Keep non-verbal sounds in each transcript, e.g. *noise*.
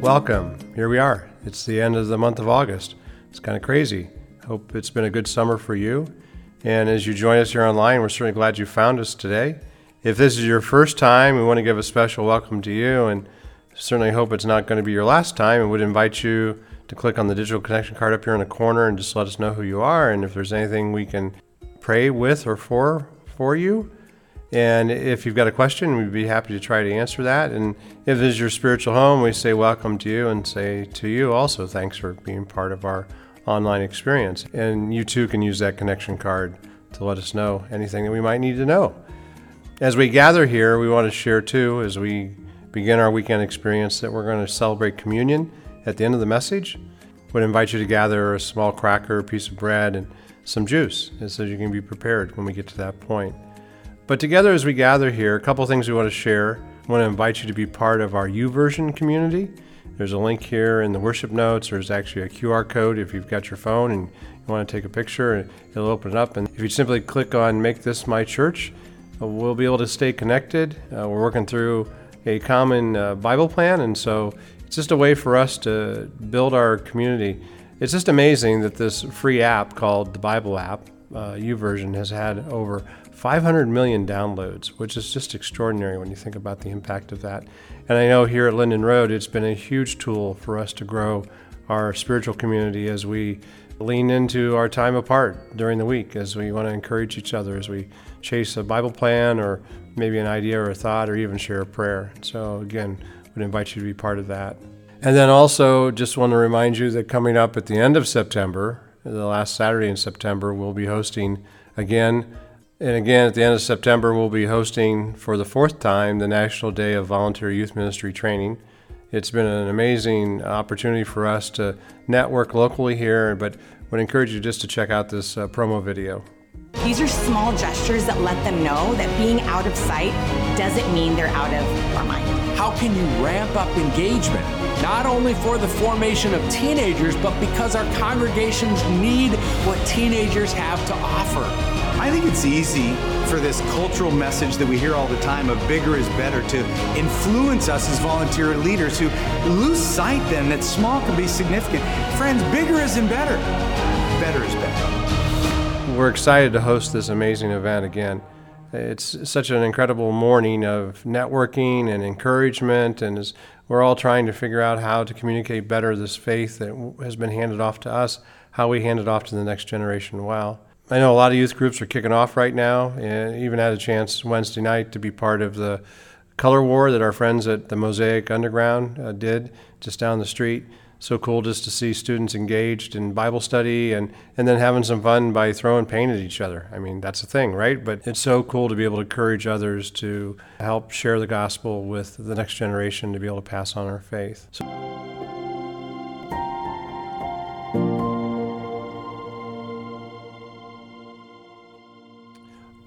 Welcome. Here we are. It's the end of the month of August. It's kind of crazy. Hope it's been a good summer for you. And as you join us here online, we're certainly glad you found us today. If this is your first time, we want to give a special welcome to you and certainly hope it's not going to be your last time and would invite you to click on the digital connection card up here in the corner and just let us know who you are and if there's anything we can pray with or for for you. And if you've got a question, we'd be happy to try to answer that. And if this is your spiritual home, we say welcome to you and say to you also thanks for being part of our online experience. And you too can use that connection card to let us know anything that we might need to know. As we gather here, we want to share too, as we begin our weekend experience, that we're going to celebrate communion at the end of the message. Would invite you to gather a small cracker, a piece of bread, and some juice, so you can be prepared when we get to that point. But together, as we gather here, a couple things we want to share. I want to invite you to be part of our YouVersion community. There's a link here in the worship notes. There's actually a QR code if you've got your phone and you want to take a picture, it'll open it up. And if you simply click on Make This My Church, uh, we'll be able to stay connected. Uh, we're working through a common uh, Bible plan, and so it's just a way for us to build our community. It's just amazing that this free app called the Bible app, uh, YouVersion, has had over 500 million downloads, which is just extraordinary when you think about the impact of that. And I know here at Linden Road, it's been a huge tool for us to grow our spiritual community as we lean into our time apart during the week, as we want to encourage each other, as we chase a Bible plan or maybe an idea or a thought or even share a prayer. So, again, would invite you to be part of that. And then also, just want to remind you that coming up at the end of September, the last Saturday in September, we'll be hosting again and again, at the end of September, we'll be hosting for the fourth time the National Day of Volunteer Youth Ministry Training. It's been an amazing opportunity for us to network locally here, but would encourage you just to check out this uh, promo video. These are small gestures that let them know that being out of sight doesn't mean they're out of our mind. How can you ramp up engagement? Not only for the formation of teenagers, but because our congregations need what teenagers have to offer. I think it's easy for this cultural message that we hear all the time of bigger is better to influence us as volunteer leaders who lose sight then that small can be significant. Friends, bigger isn't better, better is better. We're excited to host this amazing event again. It's such an incredible morning of networking and encouragement, and as we're all trying to figure out how to communicate better this faith that has been handed off to us, how we hand it off to the next generation well. I know a lot of youth groups are kicking off right now, and even had a chance Wednesday night to be part of the color war that our friends at the Mosaic Underground uh, did just down the street. So cool just to see students engaged in Bible study and, and then having some fun by throwing paint at each other. I mean, that's a thing, right? But it's so cool to be able to encourage others to help share the gospel with the next generation to be able to pass on our faith. So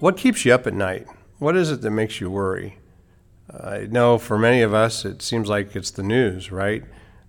What keeps you up at night? What is it that makes you worry? I know for many of us, it seems like it's the news, right?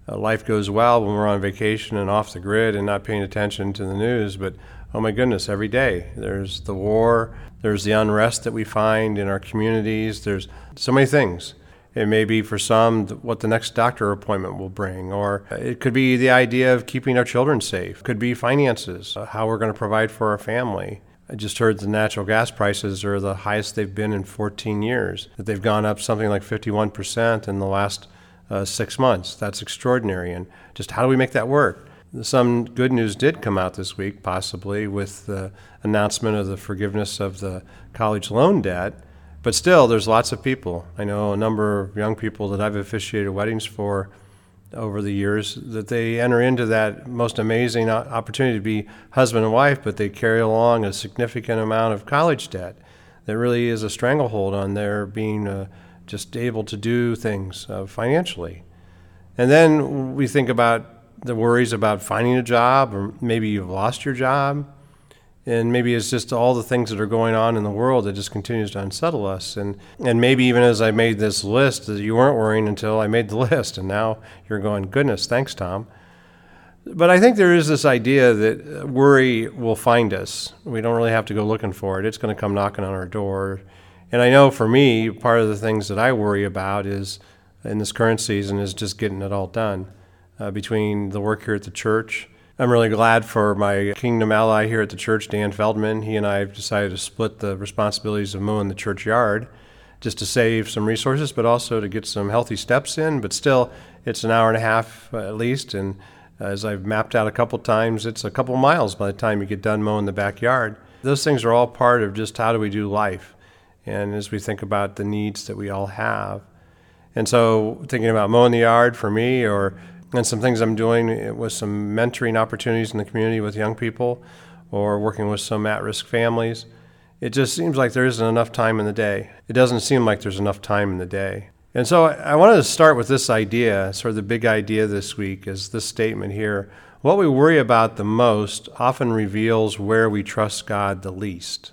Uh, life goes well when we're on vacation and off the grid and not paying attention to the news, but oh my goodness, every day there's the war, there's the unrest that we find in our communities, there's so many things. It may be for some what the next doctor appointment will bring, or it could be the idea of keeping our children safe. Could be finances, uh, how we're going to provide for our family. I just heard the natural gas prices are the highest they've been in 14 years, that they've gone up something like 51% in the last uh, six months. That's extraordinary. And just how do we make that work? Some good news did come out this week, possibly with the announcement of the forgiveness of the college loan debt. But still, there's lots of people. I know a number of young people that I've officiated weddings for over the years that they enter into that most amazing opportunity to be husband and wife, but they carry along a significant amount of college debt that really is a stranglehold on their being uh, just able to do things uh, financially. And then we think about the worries about finding a job, or maybe you've lost your job and maybe it's just all the things that are going on in the world that just continues to unsettle us. And and maybe even as i made this list you weren't worrying until i made the *laughs* list and now you're going goodness thanks tom. But i think there is this idea that worry will find us. We don't really have to go looking for it. It's going to come knocking on our door. And i know for me part of the things that i worry about is in this current season is just getting it all done uh, between the work here at the church. I'm really glad for my kingdom ally here at the church, Dan Feldman. He and I have decided to split the responsibilities of mowing the churchyard just to save some resources, but also to get some healthy steps in. But still, it's an hour and a half uh, at least. And as I've mapped out a couple times, it's a couple miles by the time you get done mowing the backyard. Those things are all part of just how do we do life. And as we think about the needs that we all have. And so, thinking about mowing the yard for me, or and some things I'm doing with some mentoring opportunities in the community with young people, or working with some at risk families, it just seems like there isn't enough time in the day. It doesn't seem like there's enough time in the day. And so I wanted to start with this idea, sort of the big idea this week is this statement here. What we worry about the most often reveals where we trust God the least.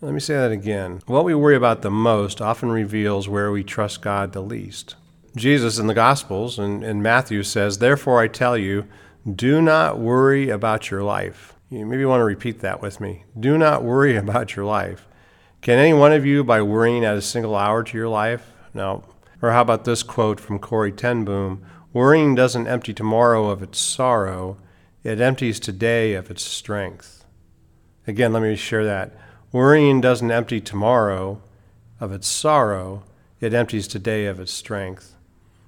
Let me say that again. What we worry about the most often reveals where we trust God the least. Jesus in the Gospels and, and Matthew says, Therefore I tell you, do not worry about your life. You maybe want to repeat that with me. Do not worry *laughs* about your life. Can any one of you, by worrying, add a single hour to your life? No. Or how about this quote from Corrie ten Boom Worrying doesn't empty tomorrow of its sorrow, it empties today of its strength. Again, let me share that. Worrying doesn't empty tomorrow of its sorrow, it empties today of its strength.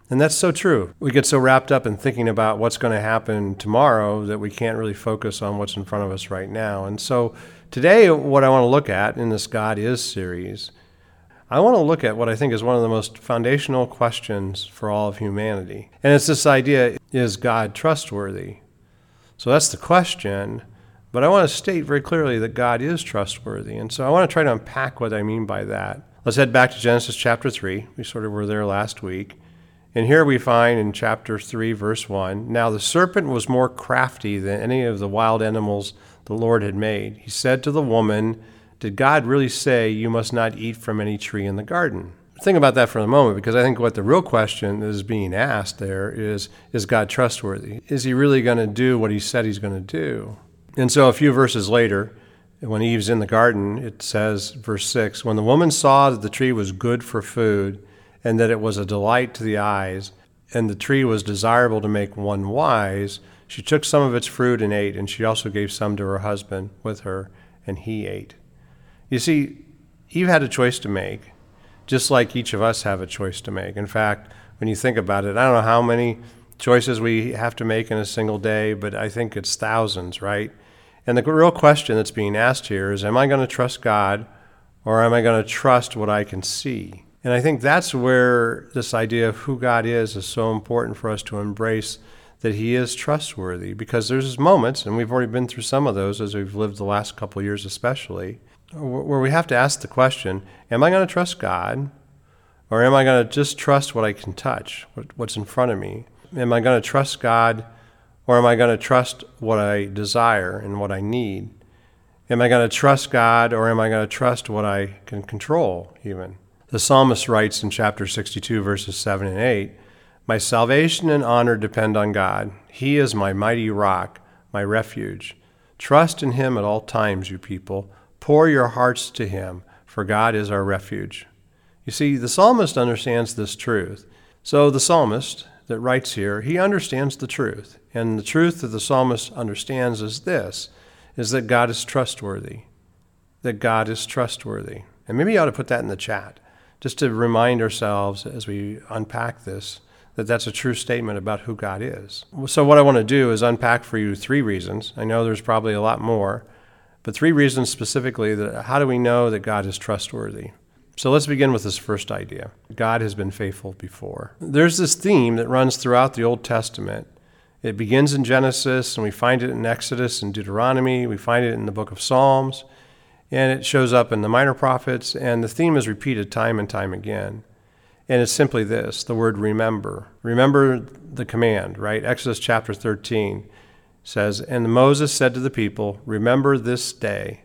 And that's so true. We get so wrapped up in thinking about what's going to happen tomorrow that we can't really focus on what's in front of us right now. And so today, what I want to look at in this God Is series I want to look at what I think is one of the most foundational questions for all of humanity. And it's this idea is God trustworthy? So that's the question. But I want to state very clearly that God is trustworthy. And so I want to try to unpack what I mean by that. Let's head back to Genesis chapter 3. We sort of were there last week. And here we find in chapter 3, verse 1 Now the serpent was more crafty than any of the wild animals the Lord had made. He said to the woman, did God really say you must not eat from any tree in the garden? Think about that for a moment because I think what the real question is being asked there is Is God trustworthy? Is he really going to do what he said he's going to do? And so a few verses later, when Eve's in the garden, it says, verse 6 When the woman saw that the tree was good for food, and that it was a delight to the eyes, and the tree was desirable to make one wise, she took some of its fruit and ate, and she also gave some to her husband with her, and he ate. You see, Eve had a choice to make, just like each of us have a choice to make. In fact, when you think about it, I don't know how many choices we have to make in a single day, but I think it's thousands, right? And the real question that's being asked here is Am I going to trust God or am I going to trust what I can see? And I think that's where this idea of who God is is so important for us to embrace that He is trustworthy because there's moments, and we've already been through some of those as we've lived the last couple years, especially, where we have to ask the question Am I going to trust God? Or am I going to just trust what I can touch, what's in front of me? Am I going to trust God? Or am I going to trust what I desire and what I need? Am I going to trust God or am I going to trust what I can control, even? The psalmist writes in chapter 62, verses 7 and 8 My salvation and honor depend on God. He is my mighty rock, my refuge. Trust in him at all times, you people. Pour your hearts to him, for God is our refuge. You see, the psalmist understands this truth. So the psalmist that writes here, he understands the truth. And the truth that the psalmist understands is this is that God is trustworthy. That God is trustworthy. And maybe you ought to put that in the chat, just to remind ourselves as we unpack this that that's a true statement about who God is. So, what I want to do is unpack for you three reasons. I know there's probably a lot more, but three reasons specifically that how do we know that God is trustworthy? So let's begin with this first idea. God has been faithful before. There's this theme that runs throughout the Old Testament. It begins in Genesis, and we find it in Exodus and Deuteronomy. We find it in the book of Psalms, and it shows up in the minor prophets, and the theme is repeated time and time again. And it's simply this the word remember. Remember the command, right? Exodus chapter 13 says, And Moses said to the people, Remember this day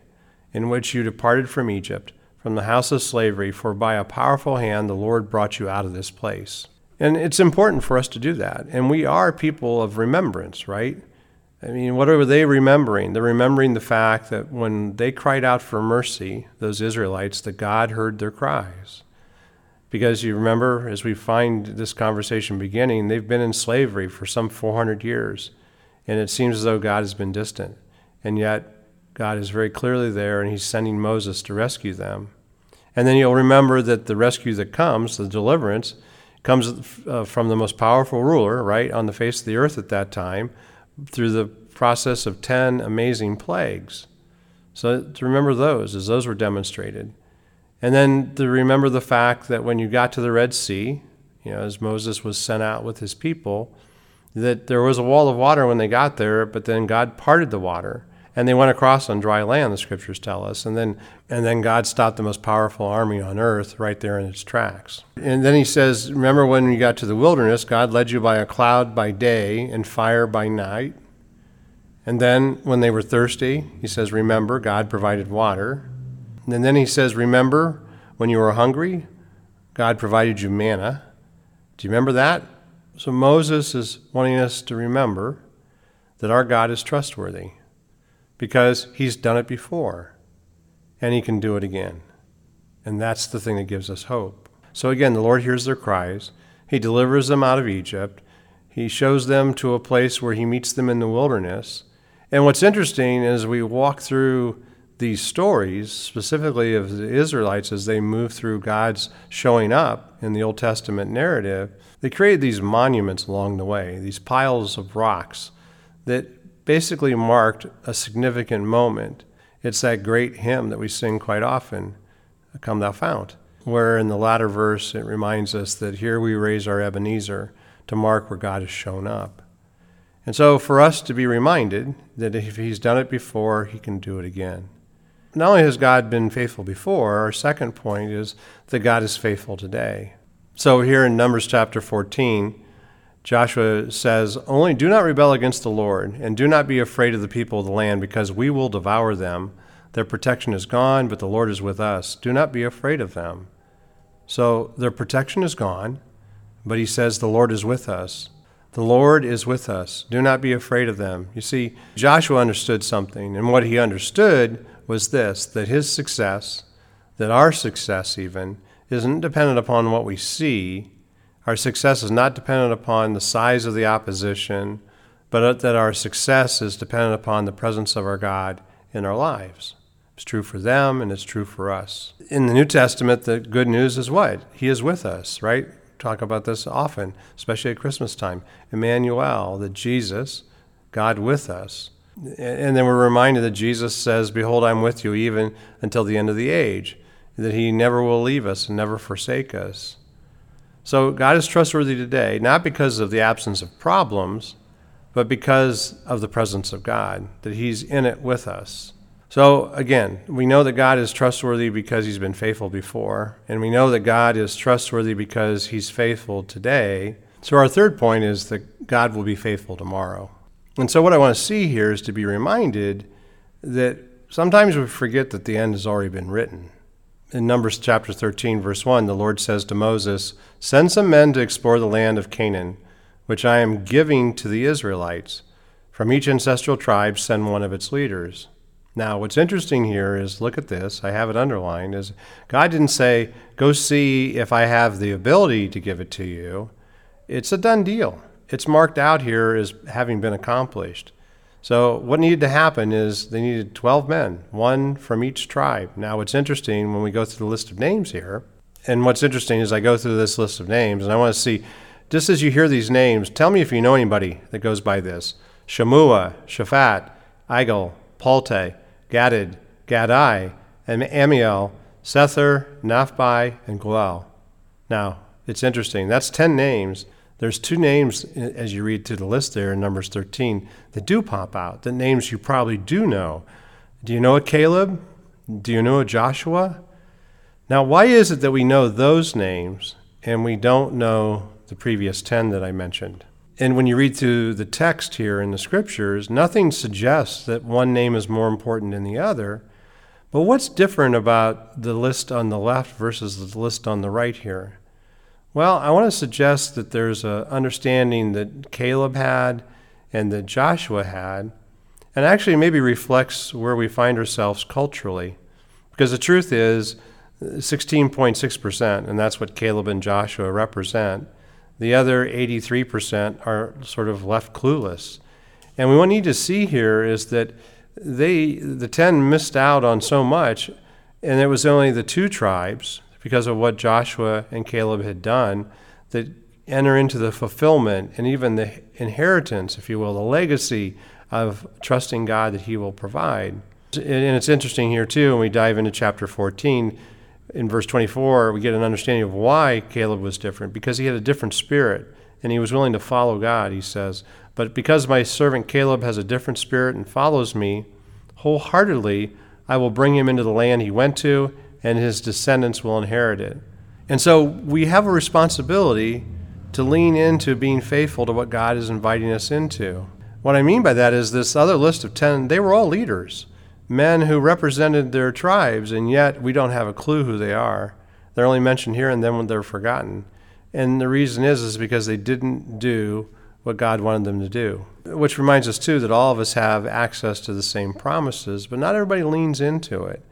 in which you departed from Egypt, from the house of slavery, for by a powerful hand the Lord brought you out of this place. And it's important for us to do that. And we are people of remembrance, right? I mean, what are they remembering? They're remembering the fact that when they cried out for mercy, those Israelites, that God heard their cries. Because you remember, as we find this conversation beginning, they've been in slavery for some 400 years. And it seems as though God has been distant. And yet, God is very clearly there, and He's sending Moses to rescue them. And then you'll remember that the rescue that comes, the deliverance, comes uh, from the most powerful ruler, right, on the face of the earth at that time, through the process of 10 amazing plagues. So to remember those as those were demonstrated. And then to remember the fact that when you got to the Red Sea, you know, as Moses was sent out with his people, that there was a wall of water when they got there, but then God parted the water and they went across on dry land the scriptures tell us. And then and then god stopped the most powerful army on earth right there in its tracks. And then he says remember when you got to the wilderness god led you by a cloud by day and fire by night? And then when they were thirsty he says remember god provided water. And then he says remember when you were hungry god provided you manna. Do you remember that? So moses is wanting us to remember that our god is trustworthy because he's done it before and he can do it again. And that's the thing that gives us hope. So again, the Lord hears their cries. He delivers them out of Egypt. He shows them to a place where he meets them in the wilderness. And what's interesting is we walk through these stories, specifically of the Israelites as they move through God's showing up in the Old Testament narrative, they created these monuments along the way, these piles of rocks that basically marked a significant moment. It's that great hymn that we sing quite often, Come Thou Fount, where in the latter verse it reminds us that here we raise our Ebenezer to mark where God has shown up. And so for us to be reminded that if He's done it before, He can do it again. Not only has God been faithful before, our second point is that God is faithful today. So here in Numbers chapter 14, Joshua says, Only do not rebel against the Lord, and do not be afraid of the people of the land, because we will devour them. Their protection is gone, but the Lord is with us. Do not be afraid of them. So their protection is gone, but he says, The Lord is with us. The Lord is with us. Do not be afraid of them. You see, Joshua understood something, and what he understood was this that his success, that our success even, isn't dependent upon what we see, our success is not dependent upon the size of the opposition, but that our success is dependent upon the presence of our God in our lives. It's true for them and it's true for us. In the New Testament, the good news is what? He is with us, right? Talk about this often, especially at Christmas time. Emmanuel, that Jesus, God with us. And then we're reminded that Jesus says, Behold, I'm with you even until the end of the age, that he never will leave us and never forsake us. So God is trustworthy today, not because of the absence of problems, but because of the presence of God, that He's in it with us. So again, we know that God is trustworthy because He's been faithful before, and we know that God is trustworthy because He's faithful today. So our third point is that God will be faithful tomorrow. And so what I want to see here is to be reminded that sometimes we forget that the end has already been written in Numbers chapter 13, verse 1, the Lord says to Moses, Send some men to explore the land of Canaan, which I am giving to the Israelites. From each ancestral tribe, send one of its leaders. Now, what's interesting here is look at this, I have it underlined, is God didn't say, Go see if I have the ability to give it to you. It's a done deal. It's marked out here as having been accomplished. So, what needed to happen is they needed 12 men, one from each tribe. Now, what's interesting when we go through the list of names here, and what's interesting is I go through this list of names and I want to see, just as you hear these names, tell me if you know anybody that goes by this Shammua, Shaphat, Igal, Palti, Gadid, Gadai, and Ammiel, Sethur, Naphbai, and Guel. Now, it's interesting. That's 10 names there's two names as you read through the list there in Numbers 13 that do pop out, the names you probably do know. Do you know a Caleb? Do you know a Joshua? Now, why is it that we know those names and we don't know the previous 10 that I mentioned? And when you read through the text here in the scriptures, nothing suggests that one name is more important than the other. But what's different about the list on the left versus the list on the right here? Well, I want to suggest that there's an understanding that Caleb had and that Joshua had, and actually maybe reflects where we find ourselves culturally. Because the truth is 16.6%, and that's what Caleb and Joshua represent. The other 83% are sort of left clueless. And what we need to see here is that they, the 10 missed out on so much, and it was only the two tribes, because of what Joshua and Caleb had done, that enter into the fulfillment and even the inheritance, if you will, the legacy of trusting God that He will provide. And it's interesting here, too, when we dive into chapter 14. In verse 24, we get an understanding of why Caleb was different, because he had a different spirit and he was willing to follow God, he says. But because my servant Caleb has a different spirit and follows me wholeheartedly, I will bring him into the land he went to, and his descendants will inherit it. And so we have a responsibility to lean into being faithful to what God is inviting us into. What I mean by that is this other list of 10, they were all leaders men who represented their tribes, and yet we don't have a clue who they are. They're only mentioned here and then when they're forgotten. And the reason is is because they didn't do what God wanted them to do. Which reminds us too that all of us have access to the same promises, but not everybody leans into it.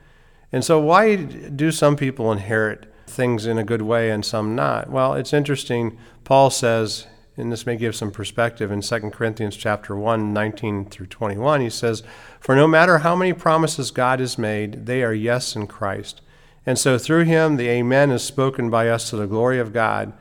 And so why do some people inherit things in a good way and some not? Well, it's interesting. Paul says and this may give some perspective in 2 Corinthians chapter 1, 19 through 21, he says, For no matter how many promises God has made, they are yes in Christ. And so through him the Amen is spoken by us to the glory of God.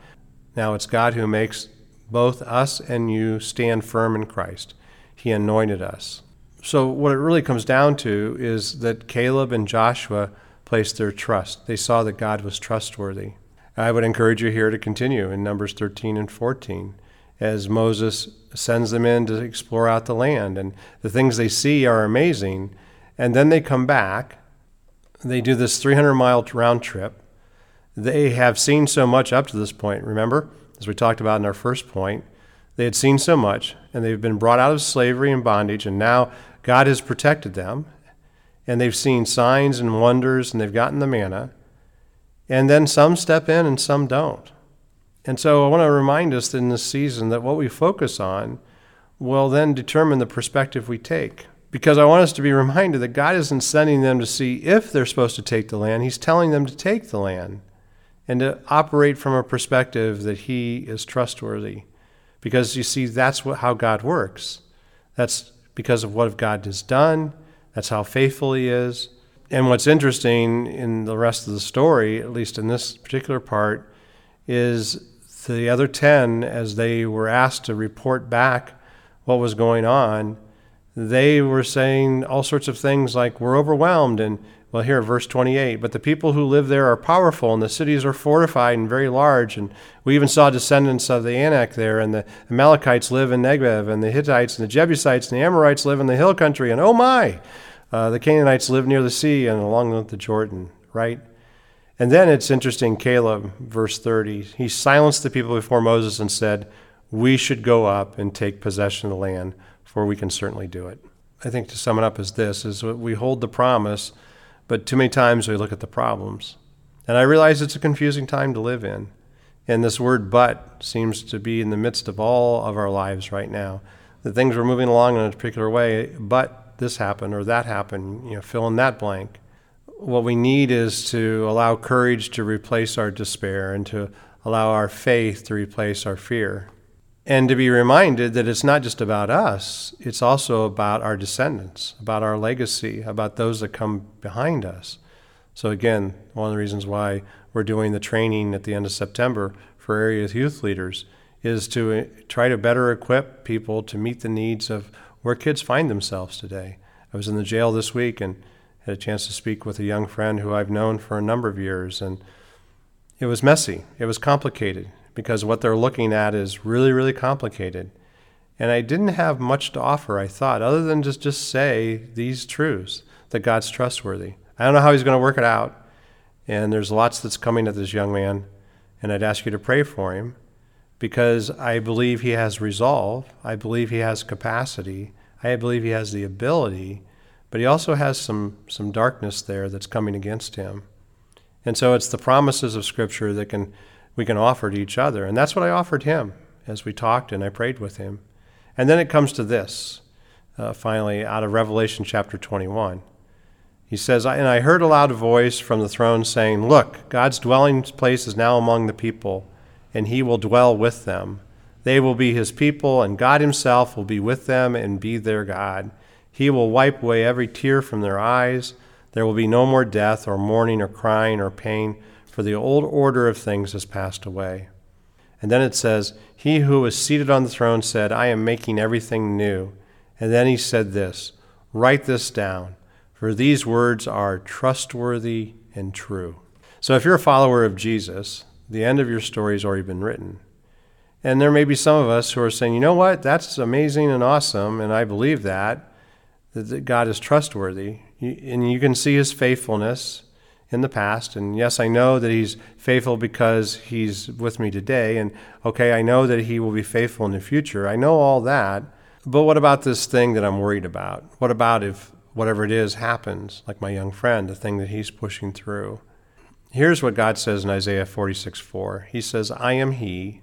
Now it's God who makes both us and you stand firm in Christ. He anointed us. So what it really comes down to is that Caleb and Joshua placed their trust. They saw that God was trustworthy. I would encourage you here to continue in Numbers 13 and 14 as Moses sends them in to explore out the land. And the things they see are amazing. And then they come back. They do this 300 mile round trip. They have seen so much up to this point, remember? As we talked about in our first point, they had seen so much, and they've been brought out of slavery and bondage, and now God has protected them. And they've seen signs and wonders, and they've gotten the manna. And then some step in and some don't. And so I want to remind us in this season that what we focus on will then determine the perspective we take. Because I want us to be reminded that God isn't sending them to see if they're supposed to take the land, He's telling them to take the land and to operate from a perspective that He is trustworthy. Because you see, that's what, how God works. That's because of what God has done, that's how faithful He is. And what's interesting in the rest of the story, at least in this particular part, is the other 10, as they were asked to report back what was going on, they were saying all sorts of things like, We're overwhelmed. And, well, here, verse 28 But the people who live there are powerful, and the cities are fortified and very large. And we even saw descendants of the Anak there, and the Amalekites live in Negev, and the Hittites and the Jebusites and the Amorites live in the hill country. And oh my, uh, the Canaanites live near the sea and along the Jordan, right? And then it's interesting, Caleb, verse 30, he silenced the people before Moses and said, We should go up and take possession of the land, for we can certainly do it. I think to sum it up is this is we hold the promise, but too many times we look at the problems. And I realize it's a confusing time to live in. And this word but seems to be in the midst of all of our lives right now. The things are moving along in a particular way, but this happened or that happened, you know, fill in that blank what we need is to allow courage to replace our despair and to allow our faith to replace our fear. And to be reminded that it's not just about us, it's also about our descendants, about our legacy, about those that come behind us. So, again, one of the reasons why we're doing the training at the end of September for area youth leaders is to uh, try to better equip people to meet the needs of where kids find themselves today. I was in the jail this week and had a chance to speak with a young friend who I've known for a number of years, and it was messy. It was complicated because what they're looking at is really, really complicated. And I didn't have much to offer, I thought, other than just, just say these truths that God's trustworthy. I don't know how He's going to work it out. And there's lots that's coming at this young man. And I'd ask you to pray for him because I believe he has resolve. I believe he has capacity. I believe he has the ability but he also has some, some darkness there that's coming against him. And so it's the promises of Scripture that can, we can offer to each other. And that's what I offered him as we talked and I prayed with him. And then it comes to this, uh, finally, out of Revelation chapter 21. He says, And I heard a loud voice from the throne saying, Look, God's dwelling place is now among the people, and he will dwell with them. They will be his people, and God himself will be with them and be their God. He will wipe away every tear from their eyes. There will be no more death, or mourning, or crying, or pain, for the old order of things has passed away. And then it says, He who was seated on the throne said, I am making everything new. And then he said this Write this down, for these words are trustworthy and true. So if you're a follower of Jesus, the end of your story has already been written. And there may be some of us who are saying, you know what, that's amazing and awesome, and I believe that, that God is trustworthy. And you can see his faithfulness in the past. And yes, I know that he's faithful because he's with me today. And okay, I know that he will be faithful in the future. I know all that. But what about this thing that I'm worried about? What about if whatever it is happens, like my young friend, the thing that he's pushing through? Here's what God says in Isaiah 46 4. He says, I am he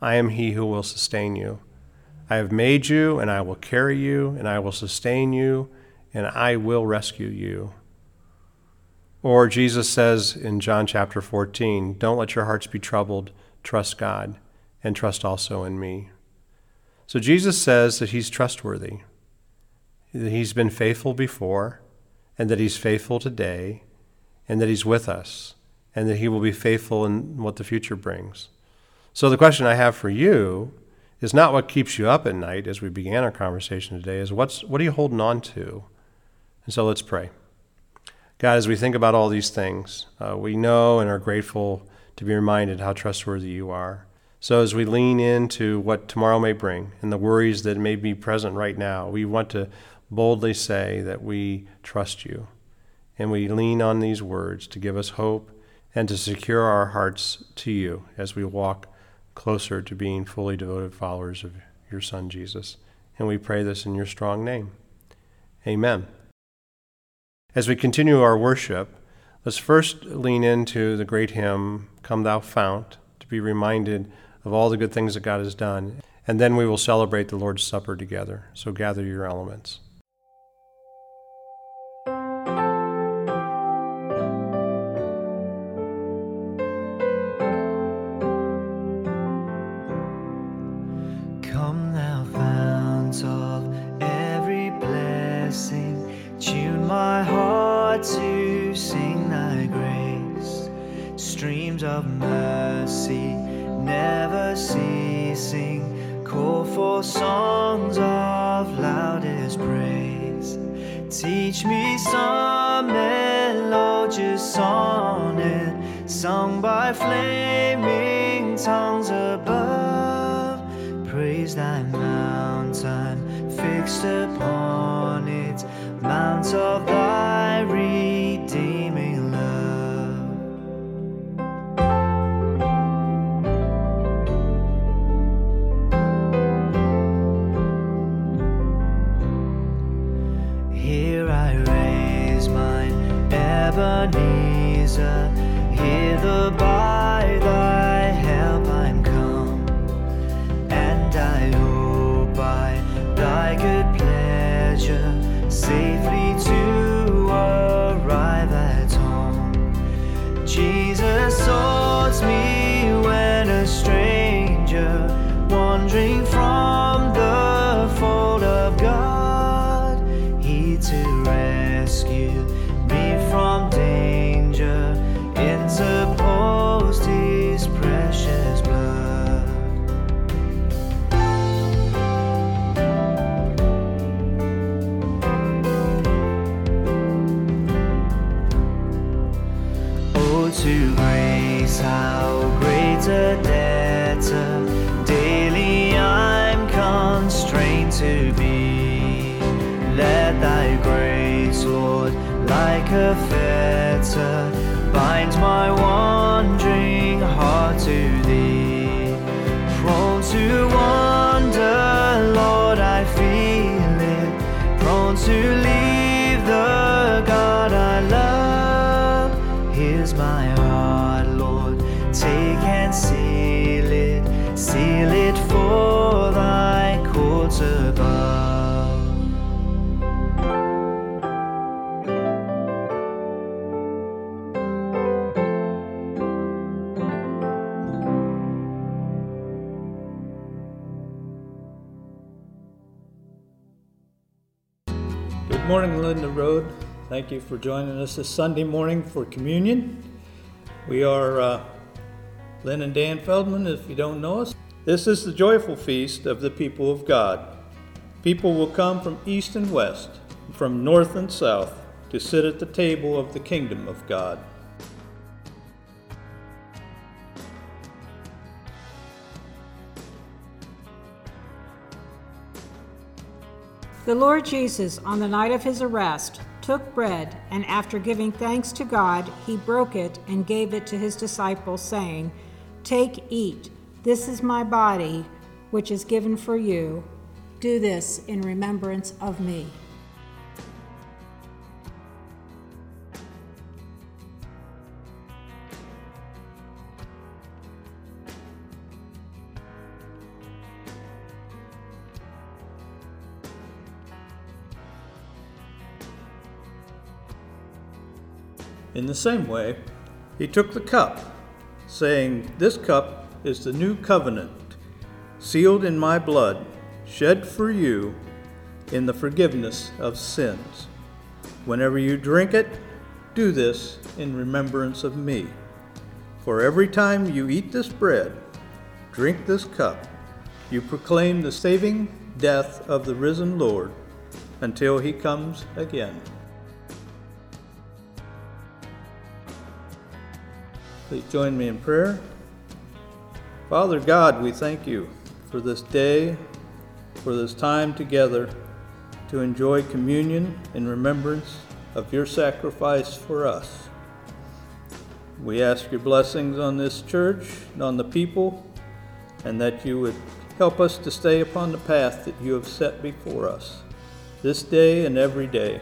I am he who will sustain you. I have made you, and I will carry you, and I will sustain you, and I will rescue you. Or Jesus says in John chapter 14, Don't let your hearts be troubled, trust God, and trust also in me. So Jesus says that he's trustworthy, that he's been faithful before, and that he's faithful today, and that he's with us, and that he will be faithful in what the future brings. So the question I have for you is not what keeps you up at night as we began our conversation today, is what's what are you holding on to? And so let's pray. God, as we think about all these things, uh, we know and are grateful to be reminded how trustworthy you are. So as we lean into what tomorrow may bring and the worries that may be present right now, we want to boldly say that we trust you. And we lean on these words to give us hope and to secure our hearts to you as we walk closer to being fully devoted followers of your Son, Jesus. And we pray this in your strong name. Amen. As we continue our worship, let's first lean into the great hymn, Come Thou Fount, to be reminded of all the good things that God has done. And then we will celebrate the Lord's Supper together. So gather your elements. By flaming tongues above. Praise thy mountain fixed upon it, mount of thy redeeming love. Here I raise mine Ebenezer, hither by thy like a fetter, bind my wandering Good the Road. Thank you for joining us this Sunday morning for communion. We are uh, Lynn and Dan Feldman, if you don't know us. This is the joyful feast of the people of God. People will come from east and west, from north and south, to sit at the table of the kingdom of God. The Lord Jesus, on the night of his arrest, took bread, and after giving thanks to God, he broke it and gave it to his disciples, saying, Take, eat. This is my body, which is given for you. Do this in remembrance of me. In the same way, he took the cup, saying, This cup is the new covenant, sealed in my blood, shed for you in the forgiveness of sins. Whenever you drink it, do this in remembrance of me. For every time you eat this bread, drink this cup, you proclaim the saving death of the risen Lord until he comes again. Please join me in prayer. Father God, we thank you for this day, for this time together to enjoy communion in remembrance of your sacrifice for us. We ask your blessings on this church and on the people, and that you would help us to stay upon the path that you have set before us this day and every day.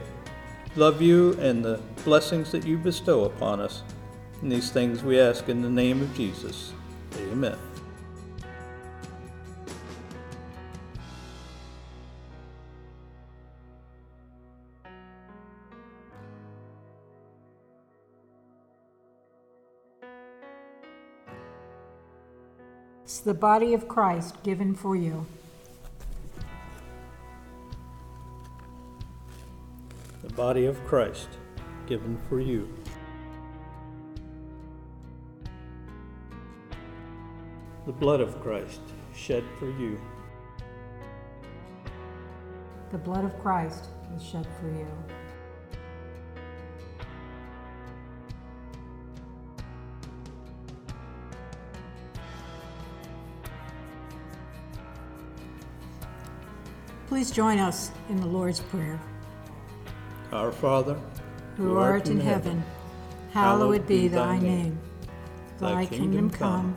Love you and the blessings that you bestow upon us. And these things we ask in the name of Jesus. Amen. It's the body of Christ given for you. The body of Christ given for you. The blood of Christ shed for you. The blood of Christ is shed for you. Please join us in the Lord's Prayer. Our Father, Who art in heaven, hallowed be thy name. Thy kingdom come,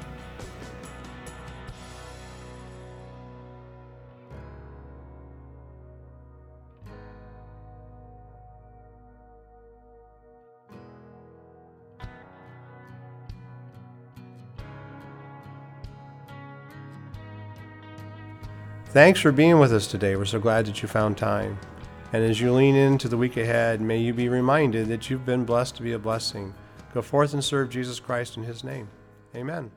Thanks for being with us today. We're so glad that you found time. And as you lean into the week ahead, may you be reminded that you've been blessed to be a blessing. Go forth and serve Jesus Christ in his name. Amen.